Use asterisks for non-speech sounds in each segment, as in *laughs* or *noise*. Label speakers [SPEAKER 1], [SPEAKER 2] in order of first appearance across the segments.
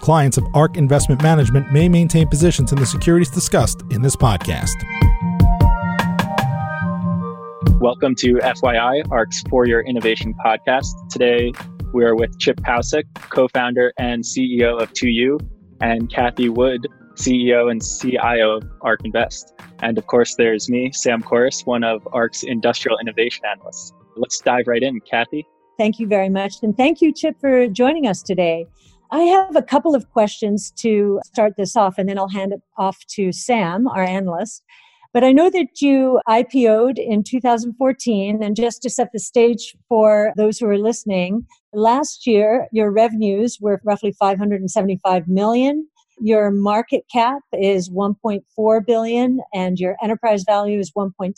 [SPEAKER 1] Clients of ARK Investment Management may maintain positions in the securities discussed in this podcast.
[SPEAKER 2] Welcome to FYI, ARK's for your innovation podcast. Today, we are with Chip Paucek, co founder and CEO of 2U, and Cathie Wood, CEO and CIO of ARK Invest. And of course, there's me, Sam Korus, one of ARK's industrial innovation analysts. Let's dive right in, Cathie.
[SPEAKER 3] Thank you very much. And thank you, Chip, for joining us today. I have a couple of questions to start this off, and then I'll hand it off to Sam, our analyst. But I know that you IPO'd in 2014, and just to set the stage for those who are listening, last year your revenues were roughly 575 million. Your market cap is 1.4 billion, and your enterprise value is 1.6.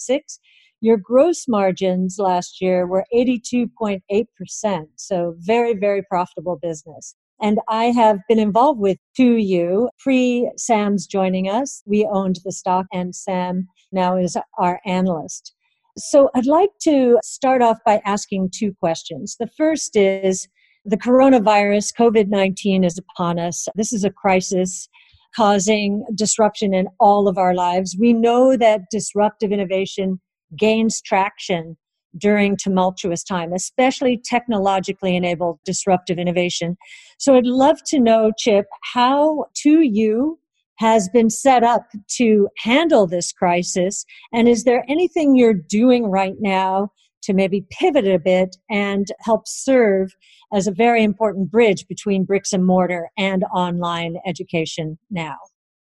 [SPEAKER 3] Your gross margins last year were 82.8%, so very, very profitable business. And I have been involved with 2U pre Sam's joining us. We owned the stock, and Sam now is our analyst. So I'd like to start off by asking two questions. The first is the coronavirus, COVID 19, is upon us. This is a crisis causing disruption in all of our lives. We know that disruptive innovation gains traction during tumultuous time, especially technologically enabled disruptive innovation. So I'd love to know, Chip, how 2U has been set up to handle this crisis? And is there anything you're doing right now to maybe pivot a bit and help serve as a very important bridge between bricks and mortar and online education now?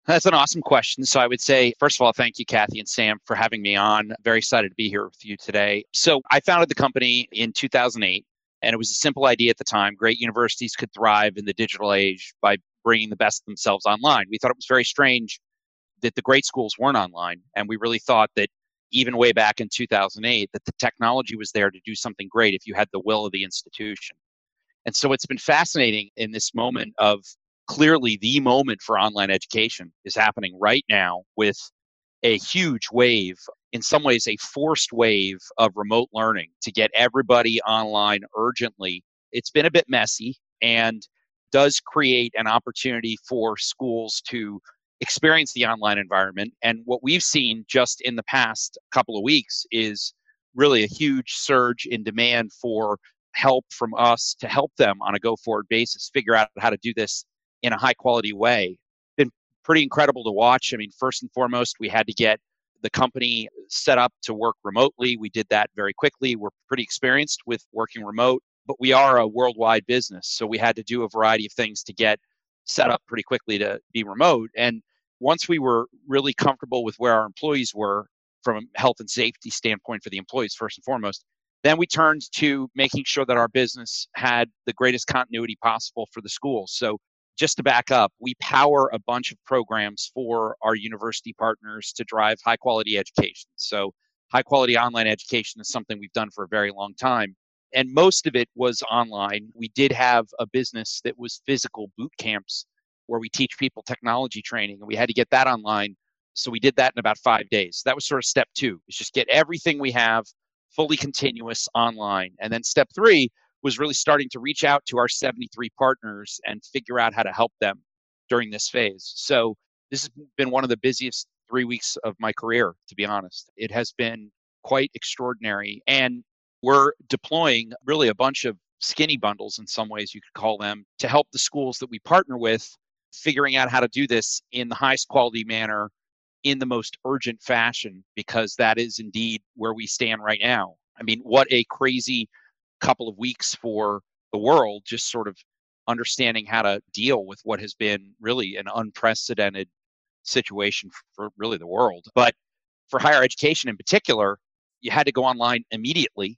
[SPEAKER 4] That's an awesome question. So I would say, first of all, thank you, Cathie and Sam, for having me on. Very excited to be here with you today. So I founded the company in 2008, and it was a simple idea at the time. Great universities could thrive in the digital age by bringing the best of themselves online. We thought it was very strange that the great schools weren't online, and we really thought that even way back in 2008 that the technology was there to do something great if you had the will of the institution. And so it's been fascinating in this moment of clearly the moment for online education is happening right now with a huge wave, in some ways, a forced wave of remote learning to get everybody online urgently. It's been a bit messy and does create an opportunity for schools to experience the online environment. And what we've seen just in the past couple of weeks is really a huge surge in demand for help from us to help them on a go forward basis figure out how to do this in a high quality way. Been pretty incredible to watch. I mean, first and foremost, we had to get the company set up to work remotely. We did that very quickly. We're pretty experienced with working remote, but we are a worldwide business. So we had to do a variety of things to get set up pretty quickly to be remote. And once we were really comfortable with where our employees were from a health and safety standpoint for the employees, first and foremost, then we turned to making sure that our business had the greatest continuity possible for the schools. So just to back up, we power a bunch of programs for our university partners to drive high quality education. So, high quality online education is something we've done for a very long time. And most of it was online. We did have a business that was physical boot camps where we teach people technology training, and we had to get that online. So, we did that in about five days. That was sort of step two, is just get everything we have fully continuous online. And then step three was really starting to reach out to our 73 partners and figure out how to help them during this phase. So this has been one of the busiest three weeks of my career, to be honest. It has been quite extraordinary. And we're deploying really a bunch of skinny bundles, in some ways you could call them, to help the schools that we partner with figuring out how to do this in the highest quality manner in the most urgent fashion, because that is indeed where we stand right now. I mean, what a crazy couple of weeks for the world, just sort of understanding how to deal with what has been really an unprecedented situation for really the world. But for higher education in particular, you had to go online immediately.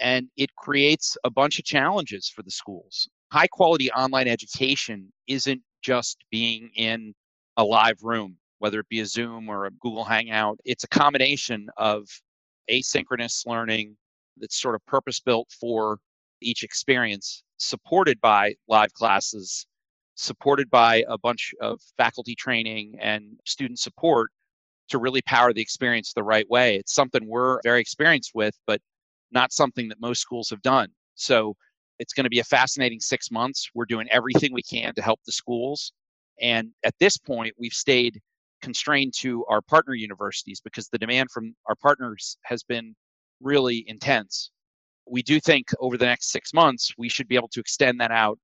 [SPEAKER 4] And it creates a bunch of challenges for the schools. High quality online education isn't just being in a live room, whether it be a Zoom or a Google Hangout. It's a combination of asynchronous learning that's sort of purpose built for each experience, supported by live classes, supported by a bunch of faculty training and student support to really power the experience the right way. It's something we're very experienced with, but not something that most schools have done. So it's going to be a fascinating six months. We're doing everything we can to help the schools. And at this point, we've stayed constrained to our partner universities because the demand from our partners has been really intense. We do think over the next six months, we should be able to extend that out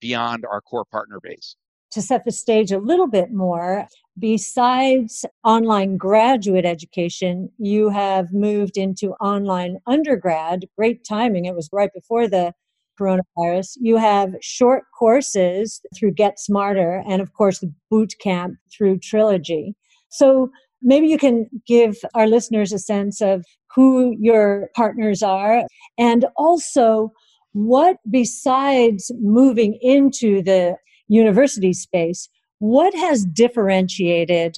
[SPEAKER 4] beyond our core partner base.
[SPEAKER 3] To set the stage a little bit more, besides online graduate education, you have moved into online undergrad. Great timing. It was right before the coronavirus. You have short courses through GetSmarter and, of course, the boot camp through Trilogy. So maybe you can give our listeners a sense of who your partners are and also what, besides moving into the university space, what has differentiated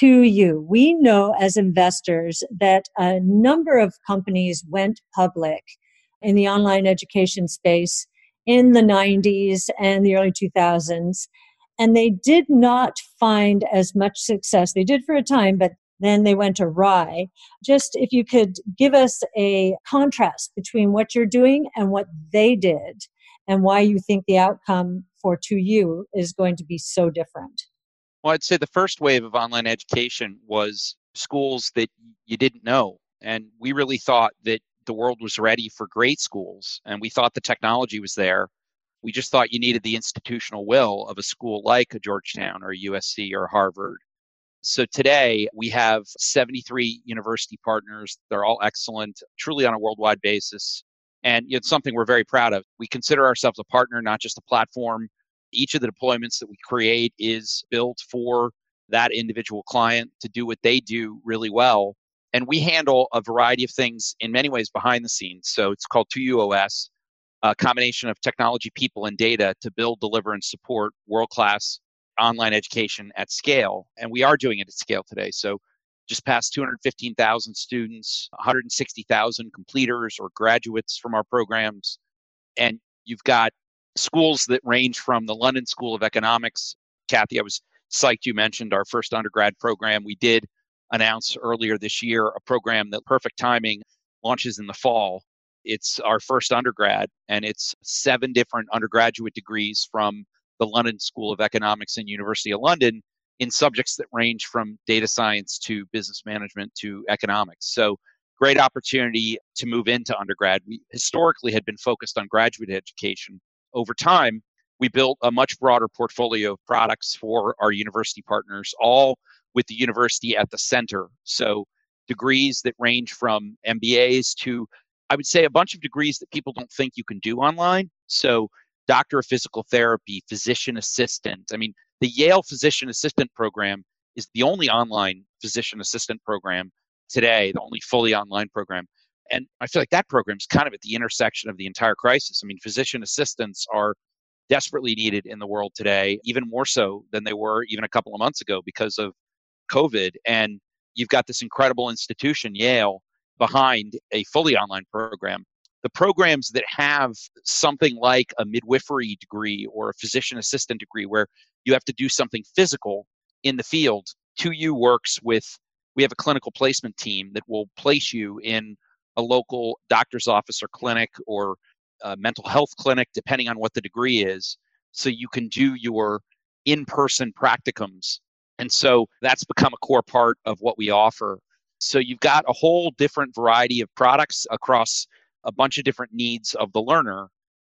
[SPEAKER 3] 2U? We know as investors that a number of companies went public in the online education space in the 90s and the early 2000s. And they did not find as much success. They did for a time, but then they went awry. Just if you could give us a contrast between what you're doing and what they did, and why you think the outcome for 2U is going to be so different.
[SPEAKER 4] Well, I'd say the first wave of online education was schools that you didn't know. And we really thought that the world was ready for great schools and we thought the technology was there. We just thought you needed the institutional will of a school like a Georgetown or a USC or Harvard. So today we have 73 university partners. They're all excellent, truly on a worldwide basis. And it's something we're very proud of. We consider ourselves a partner, not just a platform. Each of the deployments that we create is built for that individual client to do what they do really well and we handle a variety of things in many ways behind the scenes. So it's called 2UOS, a combination of technology, people, and data to build, deliver, and support world class online education at scale. And we are doing it at scale today. So just past 215,000 students, 160,000 completers or graduates from our programs. And you've got schools that range from the London School of Economics. Cathie, I was psyched you mentioned our first undergrad program. We did announce earlier this year a program that perfect timing launches in the fall. It's our first undergrad, and it's seven different undergraduate degrees from the London School of Economics and University of London in subjects that range from data science to business management to economics. So, great opportunity to move into undergrad. We historically had been focused on graduate education. Over time, we built a much broader portfolio of products for our university partners, all with the university at the center. So degrees that range from MBAs to, I would say, a bunch of degrees that people don't think you can do online. So doctor of physical therapy, physician assistant. I mean, the Yale physician assistant program is the only online physician assistant program today, the only fully online program. And I feel like that program is kind of at the intersection of the entire crisis. I mean, physician assistants are desperately needed in the world today, even more so than they were even a couple of months ago because of COVID, and you've got this incredible institution, Yale, behind a fully online program. The programs that have something like a midwifery degree or a physician assistant degree where you have to do something physical in the field, 2U works with, we have a clinical placement team that will place you in a local doctor's office or clinic or mental health clinic, depending on what the degree is, so you can do your in person practicums and so that's become a core part of what we offer. So you've got a whole different variety of products across a bunch of different needs of the learner.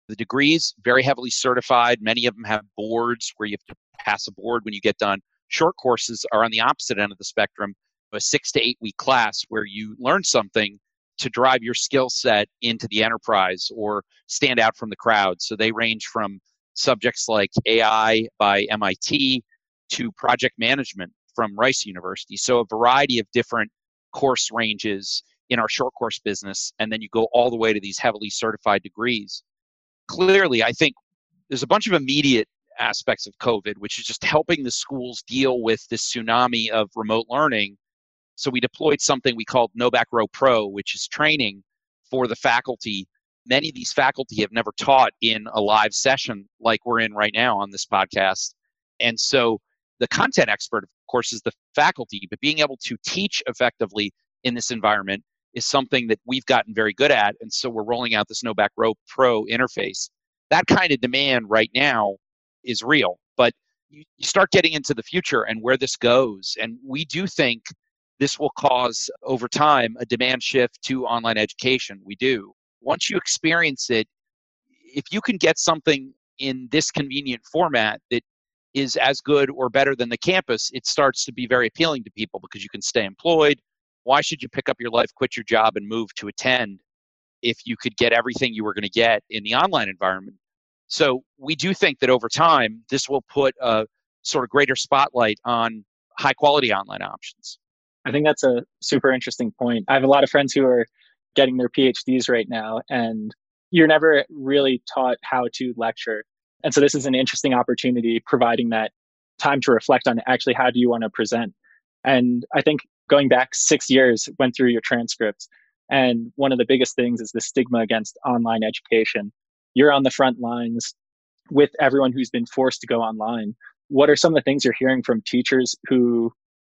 [SPEAKER 4] The degrees, very heavily certified. Many of them have boards where you have to pass a board when you get done. Short courses are on the opposite end of the spectrum, a six to eight week class where you learn something to drive your skill set into the enterprise or stand out from the crowd. So they range from subjects like AI by MIT to project management from Rice University. So, a variety of different course ranges in our short course business. And then you go all the way to these heavily certified degrees. Clearly, I think there's a bunch of immediate aspects of COVID, which is just helping the schools deal with this tsunami of remote learning. So we deployed something we called No Back Row Pro, which is training for the faculty. Many of these faculty have never taught in a live session like we're in right now on this podcast. And so the content expert, of course, is the faculty, but being able to teach effectively in this environment is something that we've gotten very good at. And so we're rolling out the Snowback Back Row Pro interface. That kind of demand right now is real, but you start getting into the future and where this goes. And we do think this will cause over time a demand shift to online education. We do. Once you experience it, if you can get something in this convenient format that is as good or better than the campus, it starts to be very appealing to people because you can stay employed. Why should you pick up your life, quit your job, and move to attend if you could get everything you were going to get in the online environment? So we do think that over time, this will put a sort of greater spotlight on high quality online options.
[SPEAKER 2] I think that's a super interesting point. I have a lot of friends who are getting their PhDs right now, and you're never really taught how to lecture. And so this is an interesting opportunity providing that time to reflect on actually how do you want to present. And I think going back six years, went through your transcripts. And one of the biggest things is the stigma against online education. You're on the front lines with everyone who's been forced to go online. What are some of the things you're hearing from teachers who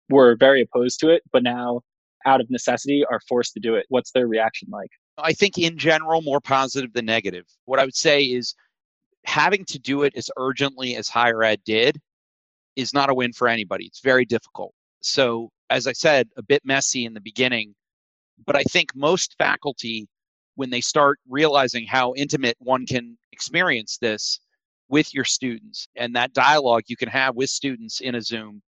[SPEAKER 2] were very opposed to it, but now out of necessity are forced to do it? What's their reaction like?
[SPEAKER 4] I think in general, more positive than negative. What I would say is having to do it as urgently as higher ed did is not a win for anybody. It's very difficult. So, as I said, a bit messy in the beginning, but I think most faculty, when they start realizing how intimate one can experience this with your students and that dialogue you can have with students in a Zoom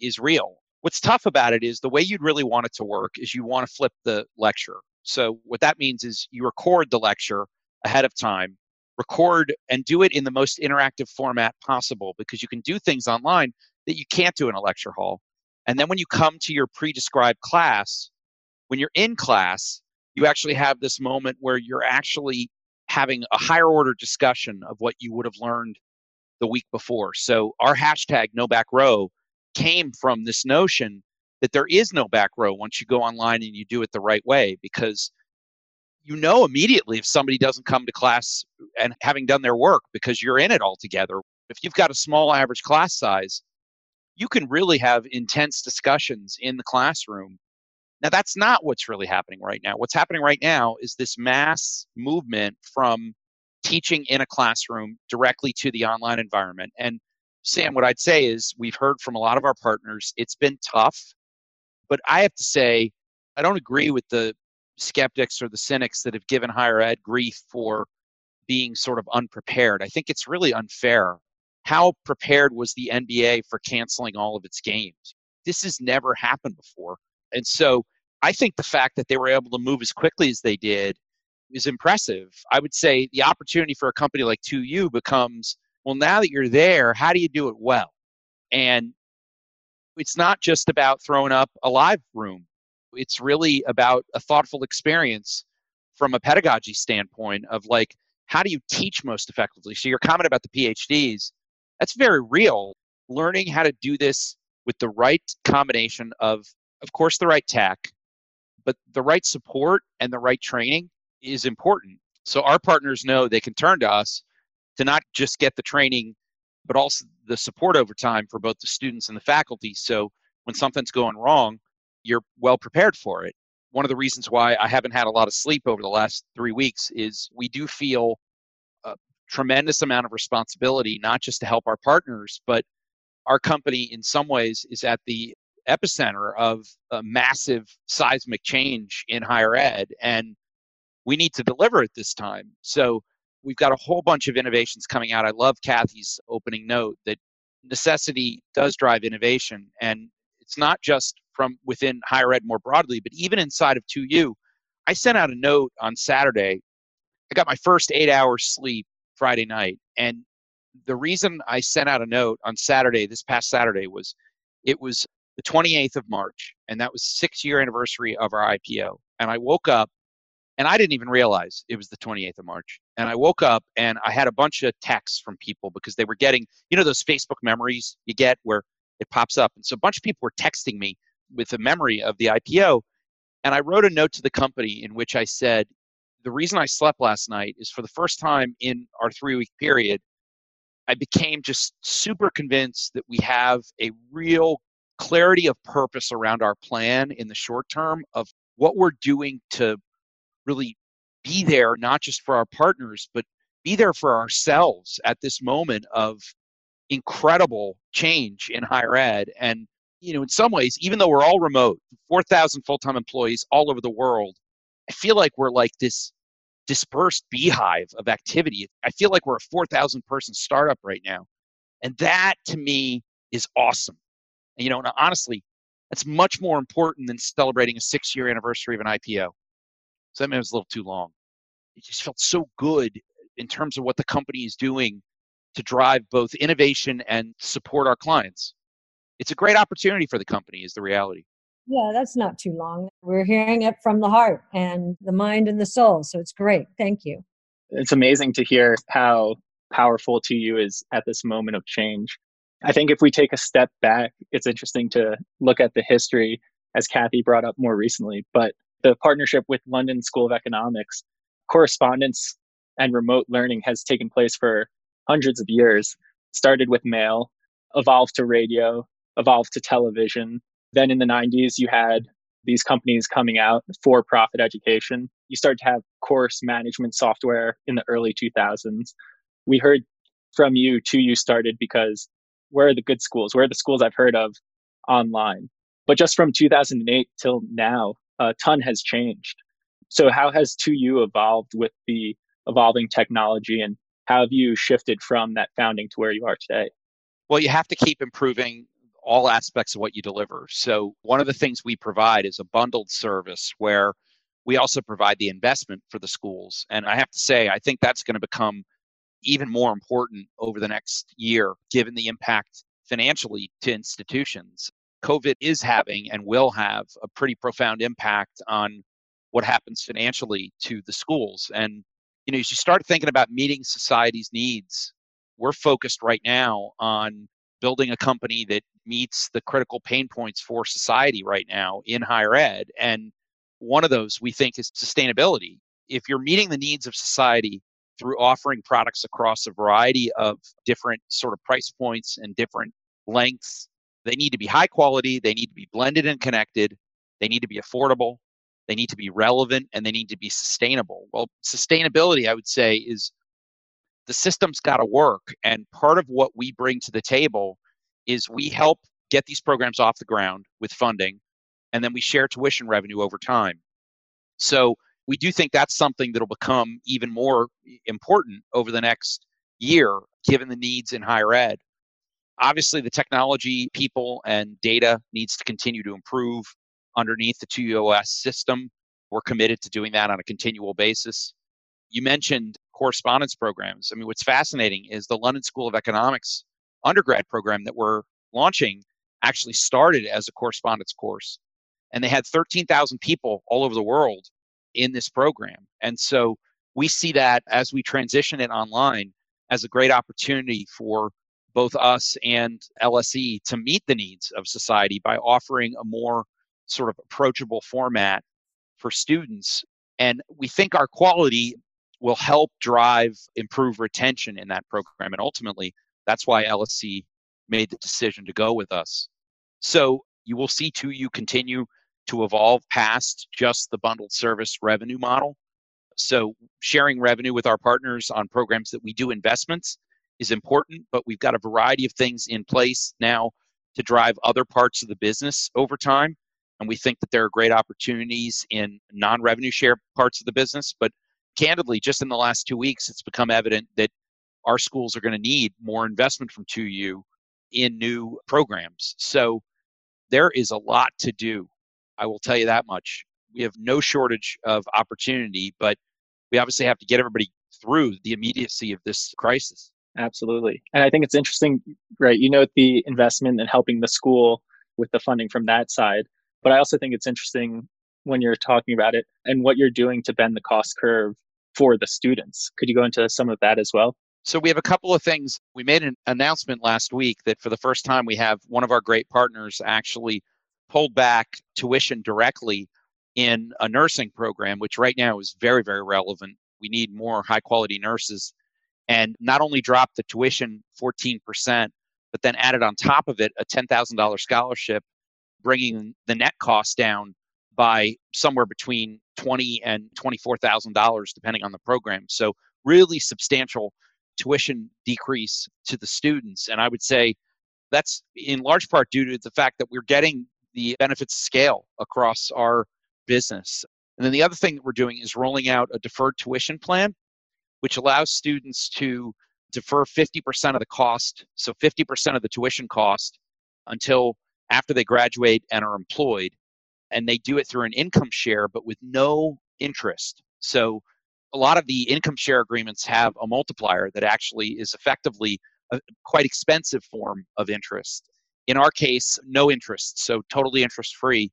[SPEAKER 4] is real. What's tough about it is the way you'd really want it to work is you want to flip the lecture. So, what that means is you record the lecture ahead of time record and do it in the most interactive format possible because you can do things online that you can't do in a lecture hall. And then when you come to your pre described class, when you're in class, you actually have this moment where you're actually having a higher order discussion of what you would have learned the week before. So our hashtag no back row came from this notion that there is no back row once you go online and you do it the right way because you know immediately if somebody doesn't come to class and having done their work because you're in it all together. If you've got a small average class size, you can really have intense discussions in the classroom. Now, that's not what's really happening right now. What's happening right now is this mass movement from teaching in a classroom directly to the online environment. And Sam, what I'd say is we've heard from a lot of our partners, it's been tough, but I have to say, I don't agree with the skeptics or the cynics that have given higher ed grief for being sort of unprepared. I think it's really unfair. How prepared was the NBA for canceling all of its games? This has never happened before. And so I think the fact that they were able to move as quickly as they did is impressive. I would say the opportunity for a company like 2U becomes well, now that you're there, how do you do it well? And it's not just about throwing up a live room it's really about a thoughtful experience from a pedagogy standpoint of like how do you teach most effectively? So your comment about the phds that's very real. Learning how to do this with the right combination of of course the right tech but the right support and the right training is important. So our partners know they can turn to us to not just get the training but also the support over time for both the students and the faculty. So when something's going wrong you're well prepared for it. One of the reasons why I haven't had a lot of sleep over the last three weeks is we do feel a tremendous amount of responsibility, not just to help our partners, but our company in some ways is at the epicenter of a massive seismic change in higher ed and we need to deliver at this time so we've got a whole bunch of innovations coming out i love cathie's opening note that necessity does drive innovation and it's not just from within higher ed more broadly, but even inside of 2U. I sent out a note on Saturday. I got my first eight hours sleep Friday night, and The reason I sent out a note on Saturday, this past Saturday, was it was the 28th of March, and that was six year anniversary of our IPO. And I woke up and I didn't even realize it was the 28th of March. And I woke up and I had a bunch of texts from people because they were getting, you know, those Facebook memories you get where it pops up. And so a bunch of people were texting me with a memory of the IPO. And I wrote a note to the company in which I said, the reason I slept last night is for the first time in our three week period, I became just super convinced that we have a real clarity of purpose around our plan in the short term of what we're doing to really be there, not just for our partners, but be there for ourselves at this moment of incredible change in higher ed. And, you know, in some ways, even though we're all remote, 4,000 full time employees all over the world, I feel like we're like this dispersed beehive of activity. I feel like we're a 4,000 person startup right now. And that to me is awesome. And, you know, honestly, that's much more important than celebrating a six year anniversary of an IPO. So that meant it was a little too long. It just felt so good in terms of what the company is doing to drive both innovation and support our clients. It's a great opportunity for the company, is the reality.
[SPEAKER 3] Yeah, that's not too long. We're hearing it from the heart and the mind and the soul. So it's great. Thank you.
[SPEAKER 2] It's amazing to hear how powerful 2U is at this moment of change. I think if we take a step back, it's interesting to look at the history, as Cathie brought up more recently. But the partnership with London School of Economics, correspondence and remote learning has taken place for hundreds of years. Started with mail, evolved to radio, evolved to television. Then in the 90s, you had these companies coming out for profit education. You start to have course management software in the early 2000s. We heard from you 2U started because where are the good schools? Where are the schools I've heard of online? But just from 2008 till now, a ton has changed. So, how has 2U evolved with the evolving technology, and how have you shifted from that founding to where you are today?
[SPEAKER 4] Well, you have to keep improving all aspects of what you deliver. So, one of the things we provide is a bundled service where we also provide the investment for the schools. And I have to say, I think that's going to become even more important over the next year, given the impact financially to institutions. COVID is having and will have a pretty profound impact on what happens financially to the schools. And, you know, as you start thinking about meeting society's needs, we're focused right now on building a company that meets the critical pain points for society right now in higher ed. And one of those we think is sustainability. If you're meeting the needs of society through offering products across a variety of different sort of price points and different lengths they need to be high quality, they need to be blended and connected, they need to be affordable, they need to be relevant, and they need to be sustainable. Well, sustainability, I would say, is the system's got to work. And part of what we bring to the table is we help get these programs off the ground with funding, and then we share tuition revenue over time. So we do think that's something that'll become even more important over the next year, given the needs in higher ed. Obviously, the technology, people, and data needs to continue to improve underneath the 2UOS system. We're committed to doing that on a continual basis. You mentioned correspondence programs. I mean, what's fascinating is the London School of Economics undergrad program that we're launching actually started as a correspondence course. And they had 13,000 people all over the world in this program. And so we see that as we transition it online as a great opportunity for both us and LSE to meet the needs of society by offering a more sort of approachable format for students. And we think our quality will help drive improve retention in that program. And ultimately, that's why LSE made the decision to go with us. So you will see 2U continue to evolve past just the bundled service revenue model. So sharing revenue with our partners on programs that we do investments is important, but we've got a variety of things in place now to drive other parts of the business over time. And we think that there are great opportunities in non revenue share parts of the business. But candidly, just in the last two weeks, it's become evident that our schools are going to need more investment from 2U in new programs. So there is a lot to do. I will tell you that much. We have no shortage of opportunity, but we obviously have to get everybody through the immediacy of this crisis.
[SPEAKER 2] Absolutely. And I think it's interesting, right? You note the investment and helping the school with the funding from that side. But I also think it's interesting when you're talking about it and what you're doing to bend the cost curve for the students. Could you go into some of that as well?
[SPEAKER 4] So we have a couple of things. We made an announcement last week that for the first time we have one of our great partners actually pulled back tuition directly in a nursing program, which right now is very, very relevant. We need more high quality nurses and not only dropped the tuition 14%, but then added on top of it a $10,000 scholarship, bringing the net cost down by somewhere between twenty and twenty-four thousand dollars, depending on the program. So really substantial tuition decrease to the students, and I would say that's in large part due to the fact that we're getting the benefits scale across our business. And then the other thing that we're doing is rolling out a deferred tuition plan, which allows students to defer 50% of the cost, so 50% of the tuition cost until after they graduate and are employed and they do it through an income share but with no interest. So a lot of the income share agreements have a multiplier that actually is effectively a quite expensive form of interest. In our case, no interest, so totally interest free.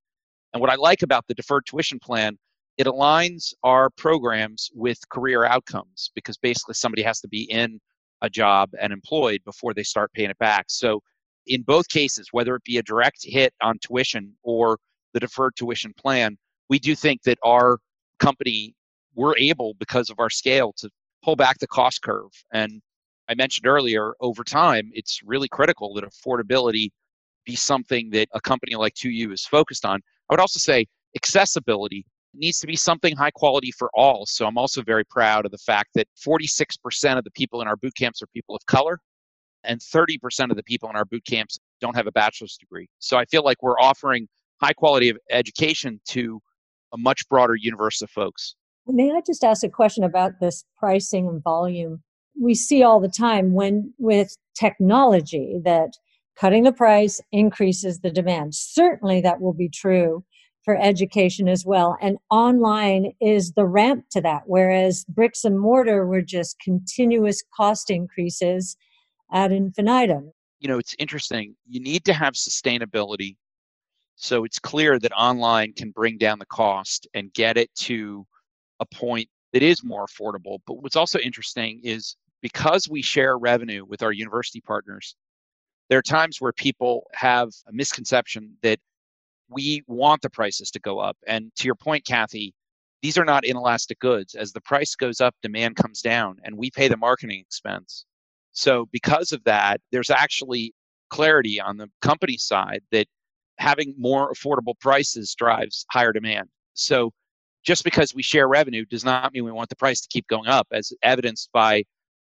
[SPEAKER 4] And what I like about the deferred tuition plan, it aligns our programs with career outcomes because basically somebody has to be in a job and employed before they start paying it back. So in both cases, whether it be a direct hit on tuition or the deferred tuition plan, we do think that our company, we're able, because of our scale, to pull back the cost curve. And I mentioned earlier, over time, it's really critical that affordability be something that a company like 2U is focused on. I would also say accessibility needs to be something high quality for all. So I'm also very proud of the fact that 46% of the people in our boot camps are people of color, and 30% of the people in our boot camps don't have a bachelor's degree. So I feel like we're offering high quality of education to a much broader universe of folks.
[SPEAKER 3] May I just ask a question about this pricing and volume? We see all the time when with technology that cutting the price increases the demand. Certainly that will be true for education as well. And online is the ramp to that, whereas bricks and mortar were just continuous cost increases ad infinitum.
[SPEAKER 4] You know, it's interesting. You need to have sustainability so it's clear that online can bring down the cost and get it to a point that is more affordable. But what's also interesting is because we share revenue with our university partners, there are times where people have a misconception that we want the prices to go up. And to your point, Cathie, these are not inelastic goods. As the price goes up, demand comes down, and we pay the marketing expense. So, because of that, there's actually clarity on the company side that having more affordable prices drives higher demand. So just because we share revenue does not mean we want the price to keep going up, as evidenced by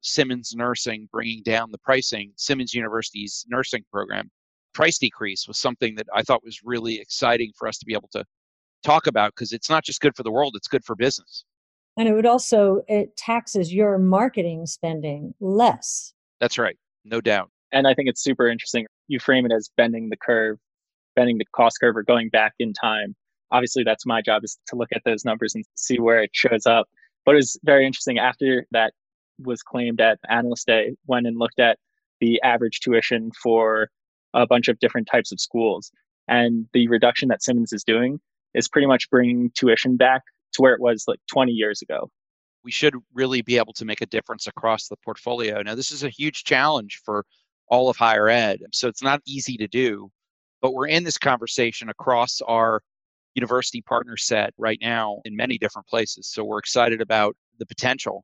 [SPEAKER 4] Simmons Nursing bringing down the pricing. Simmons University's nursing program price decrease was something that I thought was really exciting for us to be able to talk about because it's not just good for the world, it's good for business.
[SPEAKER 3] And it would also, it taxes your marketing spending less.
[SPEAKER 4] That's right, no doubt.
[SPEAKER 2] And I think it's super interesting. You frame it as bending the curve bending the cost curve or going back in time. Obviously, that's my job is to look at those numbers and see where it shows up. But it was very interesting after that was claimed at Analyst Day, went and looked at the average tuition for a bunch of different types of schools. And the reduction that Simmons is doing is pretty much bringing tuition back to where it was like 20 years ago.
[SPEAKER 4] We should really be able to make a difference across the portfolio. Now, this is a huge challenge for all of higher ed. So it's not easy to do but we're in this conversation across our university partner set right now in many different places. So we're excited about the potential.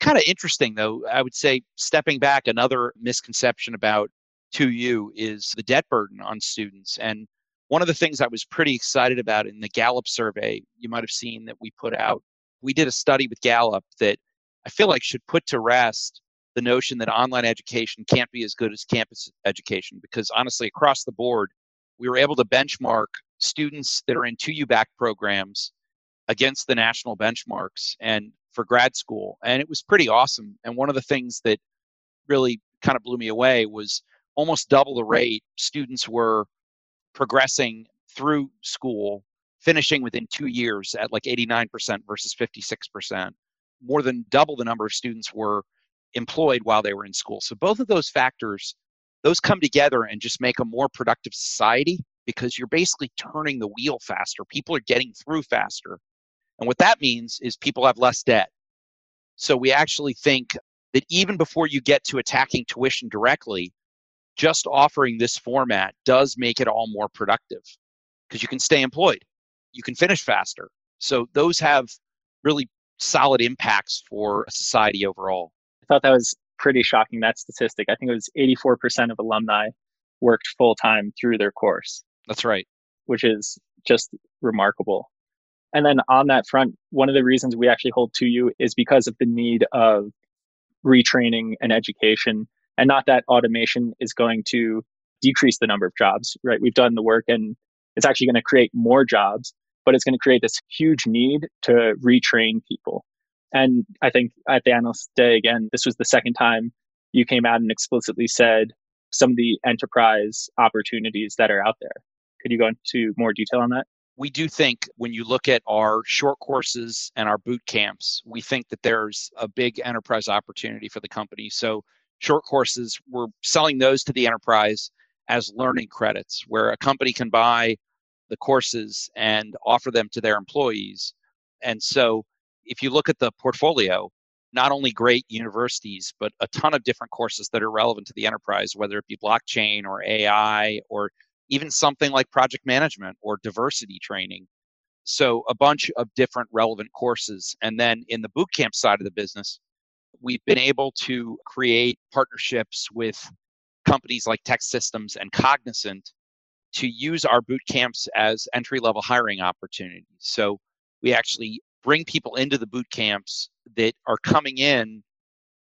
[SPEAKER 4] Kind of interesting, though, I would say, stepping back, another misconception about 2U is the debt burden on students. And one of the things I was pretty excited about in the Gallup survey, you might have seen that we put out, we did a study with Gallup that I feel like should put to rest the notion that online education can't be as good as campus education because honestly, across the board, we were able to benchmark students that are in 2U back programs against the national benchmarks and for grad school. And it was pretty awesome. And one of the things that really kind of blew me away was almost double the rate students were progressing through school, finishing within two years at like 89% versus 56%. More than double the number of students were employed while they were in school. So both of those factors, those come together and just make a more productive society because you're basically turning the wheel faster. People are getting through faster. And what that means is people have less debt. So we actually think that even before you get to attacking tuition directly, just offering this format does make it all more productive because you can stay employed, you can finish faster. So those have really solid impacts for society overall.
[SPEAKER 2] I thought that was pretty shocking, that statistic. I think it was 84% of alumni worked full time through their course.
[SPEAKER 4] That's right.
[SPEAKER 2] Which is just remarkable. And then on that front, one of the reasons we actually hold 2U is because of the need of retraining and education. And not that automation is going to decrease the number of jobs, right? We've done the work and it's actually going to create more jobs, but it's going to create this huge need to retrain people. And I think at the analyst day, again, this was the second time you came out and explicitly said some of the enterprise opportunities that are out there. Could you go into more detail on that?
[SPEAKER 4] We do think when you look at our short courses and our boot camps, we think that there's a big enterprise opportunity for the company. So, short courses, we're selling those to the enterprise as learning credits, where a company can buy the courses and offer them to their employees. And so, if you look at the portfolio, not only great universities, but a ton of different courses that are relevant to the enterprise, whether it be blockchain or AI or even something like project management or diversity training. So, a bunch of different relevant courses. And then in the bootcamp side of the business, we've been able to create partnerships with companies like TEKsystems and Cognizant to use our boot camps as entry level hiring opportunities. So, we actually bring people into the boot camps that are coming in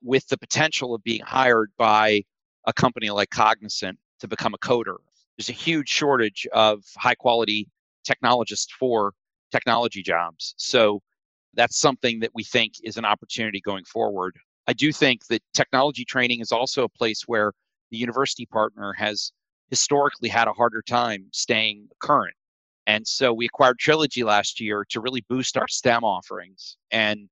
[SPEAKER 4] with the potential of being hired by a company like Cognizant to become a coder. There's a huge shortage of high quality technologists for technology jobs. So that's something that we think is an opportunity going forward. I do think that technology training is also a place where the university partner has historically had a harder time staying current. And so we acquired Trilogy last year to really boost our STEM offerings. And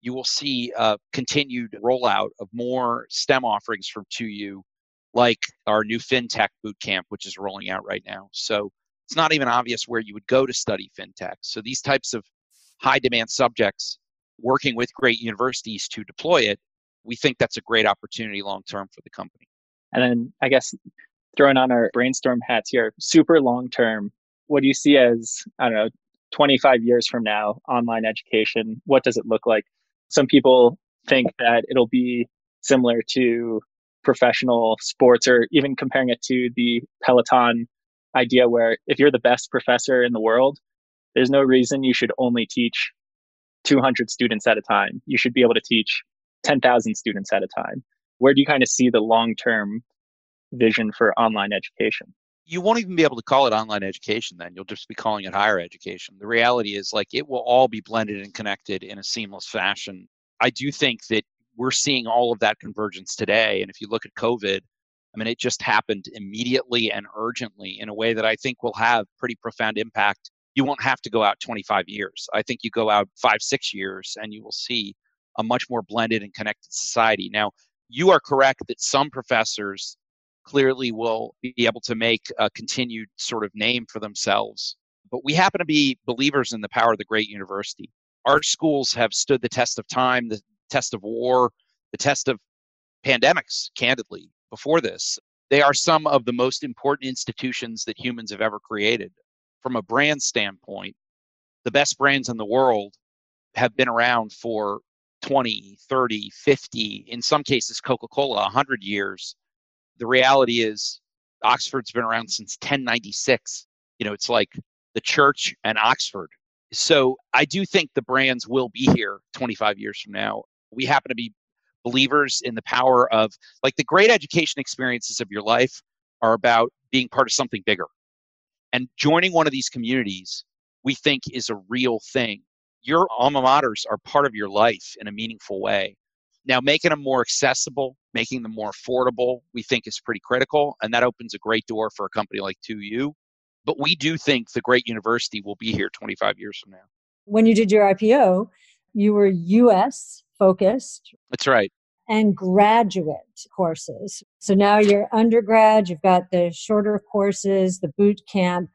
[SPEAKER 4] you will see a continued rollout of more STEM offerings from 2U, like our new FinTech bootcamp, which is rolling out right now. So it's not even obvious where you would go to study FinTech. So these types of high demand subjects, working with great universities to deploy it, we think that's a great opportunity long term for the company.
[SPEAKER 2] And then I guess throwing on our brainstorm hats here, super long term, what do you see as, I don't know, 25 years from now, online education? What does it look like? Some people think that it'll be similar to professional sports or even comparing it to the Peloton idea where if you're the best professor in the world, there's no reason you should only teach 200 students at a time. You should be able to teach 10,000 students at a time. Where do you kind of see the long term vision for online education?
[SPEAKER 4] You won't even be able to call it online education then. You'll just be calling it higher education. The reality is like it will all be blended and connected in a seamless fashion. I do think that we're seeing all of that convergence today and if you look at covid i mean it just happened immediately and urgently in a way that i think will have pretty profound impact. You won't have to go out 25 years. I think you go out 5 6 years and you will see a much more blended and connected society. Now you are correct that some professors clearly will be able to make a continued sort of name for themselves. But we happen to be believers in the power of the great university. Our schools have stood the test of time, the test of war, the test of pandemics, candidly, before this. They are some of the most important institutions that humans have ever created. From a brand standpoint, the best brands in the world have been around for 20, 30, 50, in some cases, Coca Cola, 100 years the reality is Oxford's been around since 1096. You know, it's like the church and Oxford. So I do think the brands will be here 25 years from now. We happen to be believers in the power of like the great education experiences of your life are about being part of something bigger. And joining one of these communities, we think is a real thing. Your alma maters are part of your life in a meaningful way. Now, making them more accessible, making them more affordable, we think is pretty critical. And that opens a great door for a company like 2U. But we do think the great university will be here 25 years from now.
[SPEAKER 3] When you did your IPO, you were US focused.
[SPEAKER 4] That's right.
[SPEAKER 3] and graduate courses. So now you're undergrad, you've got the shorter courses, the boot camp,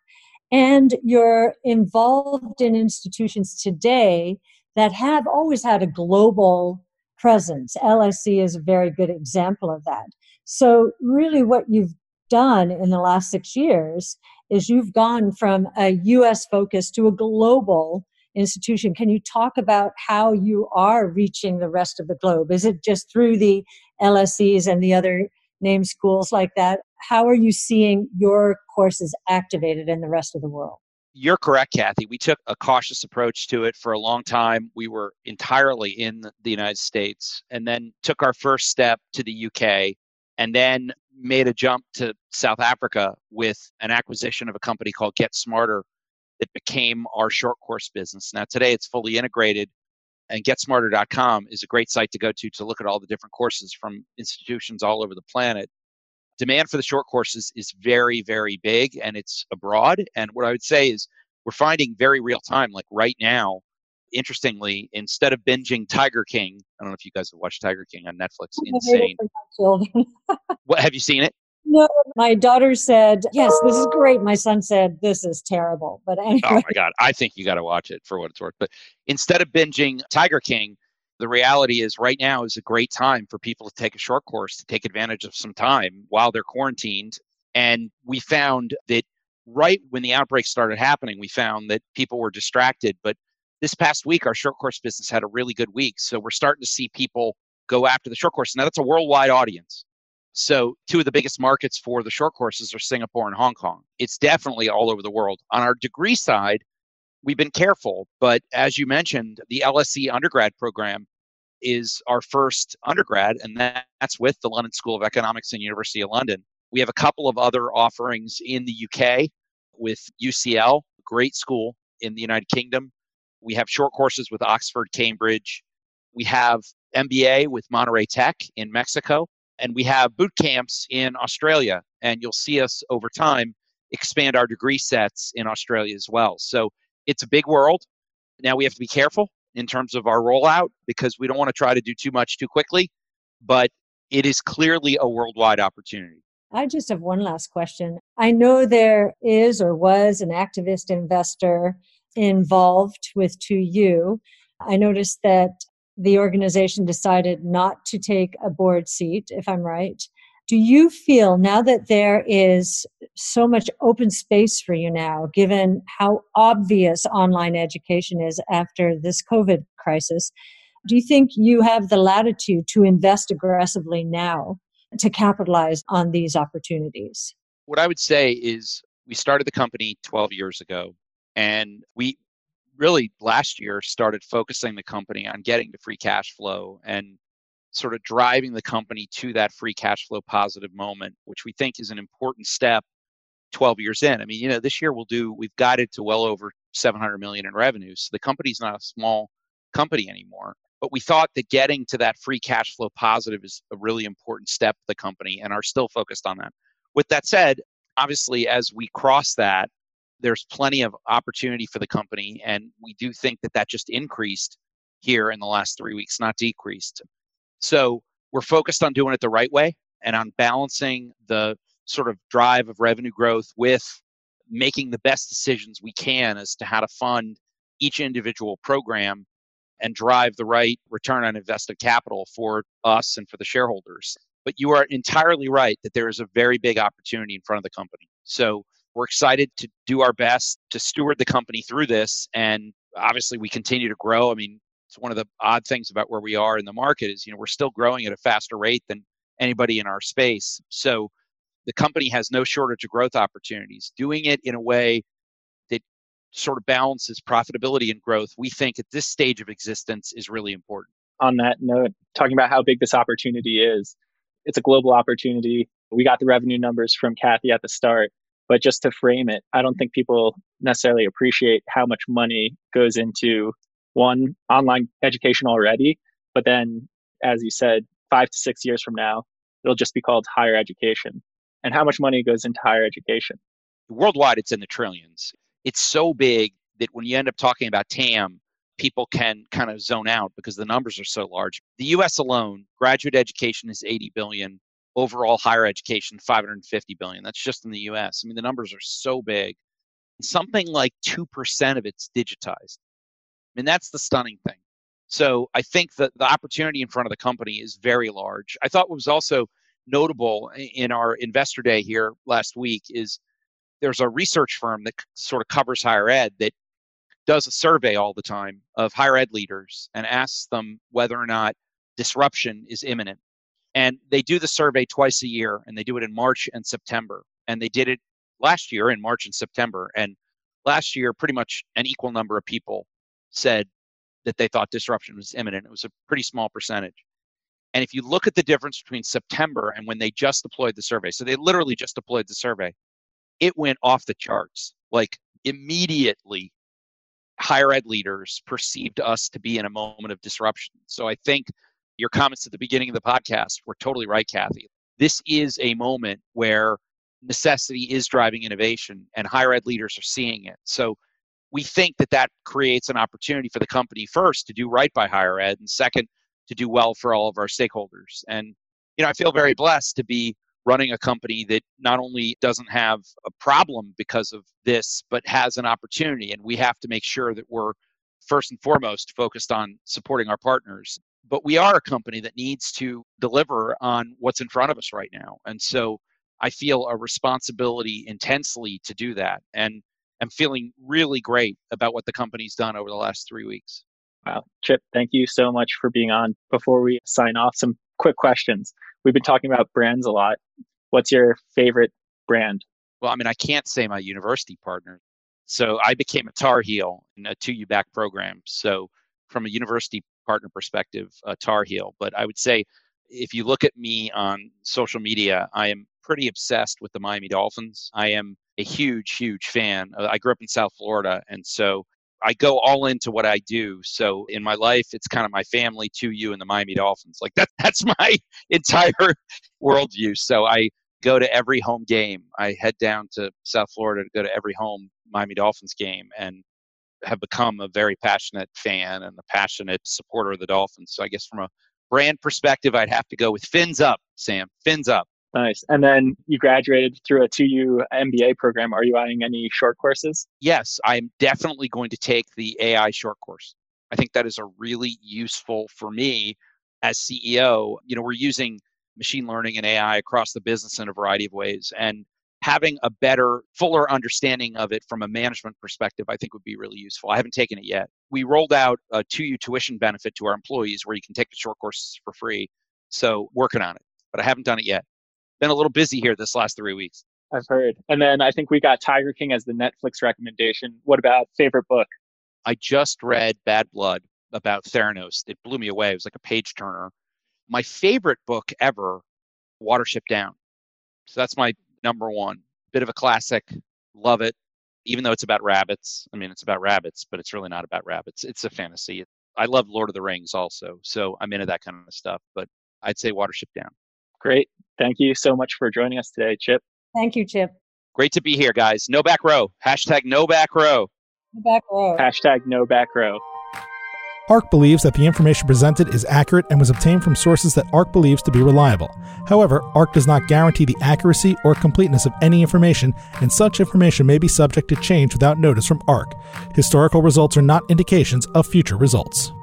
[SPEAKER 3] and you're involved in institutions today that have always had a global presence. LSE is a very good example of that. So, really, what you've done in the last six years is you've gone from a US focus to a global institution. Can you talk about how you are reaching the rest of the globe? Is it just through the LSEs and the other name schools like that? How are you seeing your courses activated in the rest of the world?
[SPEAKER 4] You're correct, Cathie. We took a cautious approach to it for a long time. We were entirely in the United States and then took our first step to the UK and then made a jump to South Africa with an acquisition of a company called GetSmarter that became our short course business. Now, today it's fully integrated, and GetSmarter.com is a great site to go to to look at all the different courses from institutions all over the planet. Demand for the short courses is very, very big and it's abroad. And what I would say is we're finding very real time, like right now, interestingly, instead of binging Tiger King, I don't know if you guys have watched Tiger King on Netflix. Insane. *laughs* what have you seen it?
[SPEAKER 3] No, my daughter said, "Yes, this is great." My son said, "This is terrible." But anyway.
[SPEAKER 4] Oh my god, I think you got to watch it for what it's worth. But instead of binging Tiger King, the reality is right now is a great time for people to take a short course to take advantage of some time while they're quarantined. And we found that right when the outbreak started happening, we found that people were distracted, but this past week, our short course business had a really good week. So we're starting to see people go after the short course. Now, that's a worldwide audience. So, two of the biggest markets for the short courses are Singapore and Hong Kong. It's definitely all over the world. On our degree side, we've been careful, but as you mentioned, the LSE undergrad program is our first undergrad, and that's with the London School of Economics and University of London. We have a couple of other offerings in the UK with UCL, great school in the United Kingdom, we have short courses with Oxford, Cambridge. We have MBA with Monterrey Tech in Mexico. And we have boot camps in Australia. And you'll see us over time expand our degree sets in Australia as well. So it's a big world. Now we have to be careful in terms of our rollout because we don't want to try to do too much too quickly. But it is clearly a worldwide opportunity.
[SPEAKER 3] I just have one last question. I know there is or was an activist investor involved with 2U, I noticed that the organization decided not to take a board seat, if I'm right. Do you feel now that there is so much open space for you now, given how obvious online education is after this COVID crisis, do you think you have the latitude to invest aggressively now to capitalize on these opportunities?
[SPEAKER 4] What I would say is we started the company 12 years ago and we really last year started focusing the company on getting to free cash flow and sort of driving the company to that free cash flow positive moment, which we think is an important step 12 years in. I mean, you know, this year we'll do, we've guided to well over 700 million in revenues. So the company's not a small company anymore. But we thought that getting to that free cash flow positive is a really important step for the company and are still focused on that. With that said, obviously, as we cross that, there's plenty of opportunity for the company, and we do think that that just increased here in the last three weeks, not decreased. So we're focused on doing it the right way and on balancing the sort of drive of revenue growth with making the best decisions we can as to how to fund each individual program and drive the right return on invested capital for us and for the shareholders. But you are entirely right that there is a very big opportunity in front of the company. So we're excited to do our best to steward the company through this. And obviously, we continue to grow. I mean, it's one of the odd things about where we are in the market is, you know, we're still growing at a faster rate than anybody in our space. So the company has no shortage of growth opportunities. Doing it in a way that sort of balances profitability and growth, we think at this stage of existence is really important.
[SPEAKER 2] On that note, talking about how big this opportunity is, it's a global opportunity. We got the revenue numbers from Cathie at the start. But just to frame it, I don't think people necessarily appreciate how much money goes into one online education already. But then, as you said, five to six years from now, it'll just be called higher education. And how much money goes into higher education?
[SPEAKER 4] Worldwide, it's in the trillions. It's so big that when you end up talking about TAM, people can kind of zone out because the numbers are so large. The US alone, graduate education is 80 billion, overall higher education 550 billion. That's just in the US. I mean the numbers are so big. Something like 2% of it's digitized. Mean that's the stunning thing. So I think that the opportunity in front of the company is very large. I thought what was also notable in our investor day here last week is there's a research firm that sort of covers higher ed that does a survey all the time of higher ed leaders and asks them whether or not disruption is imminent. And they do the survey twice a year, and they do it in March and September. And they did it last year in March and September. And last year, pretty much an equal number of people said that they thought disruption was imminent. It was a pretty small percentage. And if you look at the difference between September and when they just deployed the survey, so they literally just deployed the survey, it went off the charts. Like immediately, higher ed leaders perceived us to be in a moment of disruption. So I think your comments at the beginning of the podcast were totally right, Cathie. This is a moment where necessity is driving innovation, and higher ed leaders are seeing it. So we think that that creates an opportunity for the company first to do right by higher ed, and second, to do well for all of our stakeholders. And you know, I feel very blessed to be running a company that not only doesn't have a problem because of this, but has an opportunity. And we have to make sure that we're first and foremost focused on supporting our partners. But we are a company that needs to deliver on what's in front of us right now. And so I feel a responsibility intensely to do that. And I'm feeling really great about what the company's done over the last three weeks.
[SPEAKER 2] Wow. Chip, thank you so much for being on. Before we sign off, some quick questions. We've been talking about brands a lot. What's your favorite brand?
[SPEAKER 4] Well, I mean, I can't say my university partner. So I became a Tar Heel in a 2U back program. So from a university partner perspective, a Tar Heel. But I would say if you look at me on social media, I am pretty obsessed with the Miami Dolphins. I am a huge, huge fan. Uh, I grew up in South Florida. And so I go all into what I do. So in my life, it's kind of my family, 2U and the Miami Dolphins. Like that, *laughs* that's my *laughs* entire worldview. So I go to every home game. I head down to South Florida to go to every home Miami Dolphins game and have become a very passionate fan and a passionate supporter of the Dolphins. So I guess from a brand perspective, I'd have to go with fins up, Sam. Fins up.
[SPEAKER 2] Nice. And then you graduated through a 2U MBA program. Are you adding any short courses?
[SPEAKER 4] Yes, I'm definitely going to take the AI short course. I think that is a really useful for me as CEO. You know, we're using machine learning and AI across the business in a variety of ways. And having a better, fuller understanding of it from a management perspective, I think would be really useful. I haven't taken it yet. We rolled out a 2U tuition benefit to our employees where you can take the short courses for free. So working on it, but I haven't done it yet been a little busy here this last three weeks.
[SPEAKER 2] I've heard. And then I think we got Tiger King as the Netflix recommendation. What about favorite book?
[SPEAKER 4] I just read Bad Blood about Theranos. It blew me away. It was like a page turner. My favorite book ever, Watership Down. So that's my number one. Bit of a classic. Love it. Even though it's about rabbits. I mean, it's about rabbits, but it's really not about rabbits. It's a fantasy. I love Lord of the Rings also. So I'm into that kind of stuff. But I'd say Watership Down.
[SPEAKER 2] Great. Thank you so much for joining us today, Chip.
[SPEAKER 3] Thank you, Chip.
[SPEAKER 4] Great to be here, guys. No back row. Hashtag no back row.
[SPEAKER 3] No back row.
[SPEAKER 2] Hashtag no back row.
[SPEAKER 1] ARK believes that the information presented is accurate and was obtained from sources that ARK believes to be reliable. However, ARK does not guarantee the accuracy or completeness of any information, and such information may be subject to change without notice from ARK. Historical results are not indications of future results.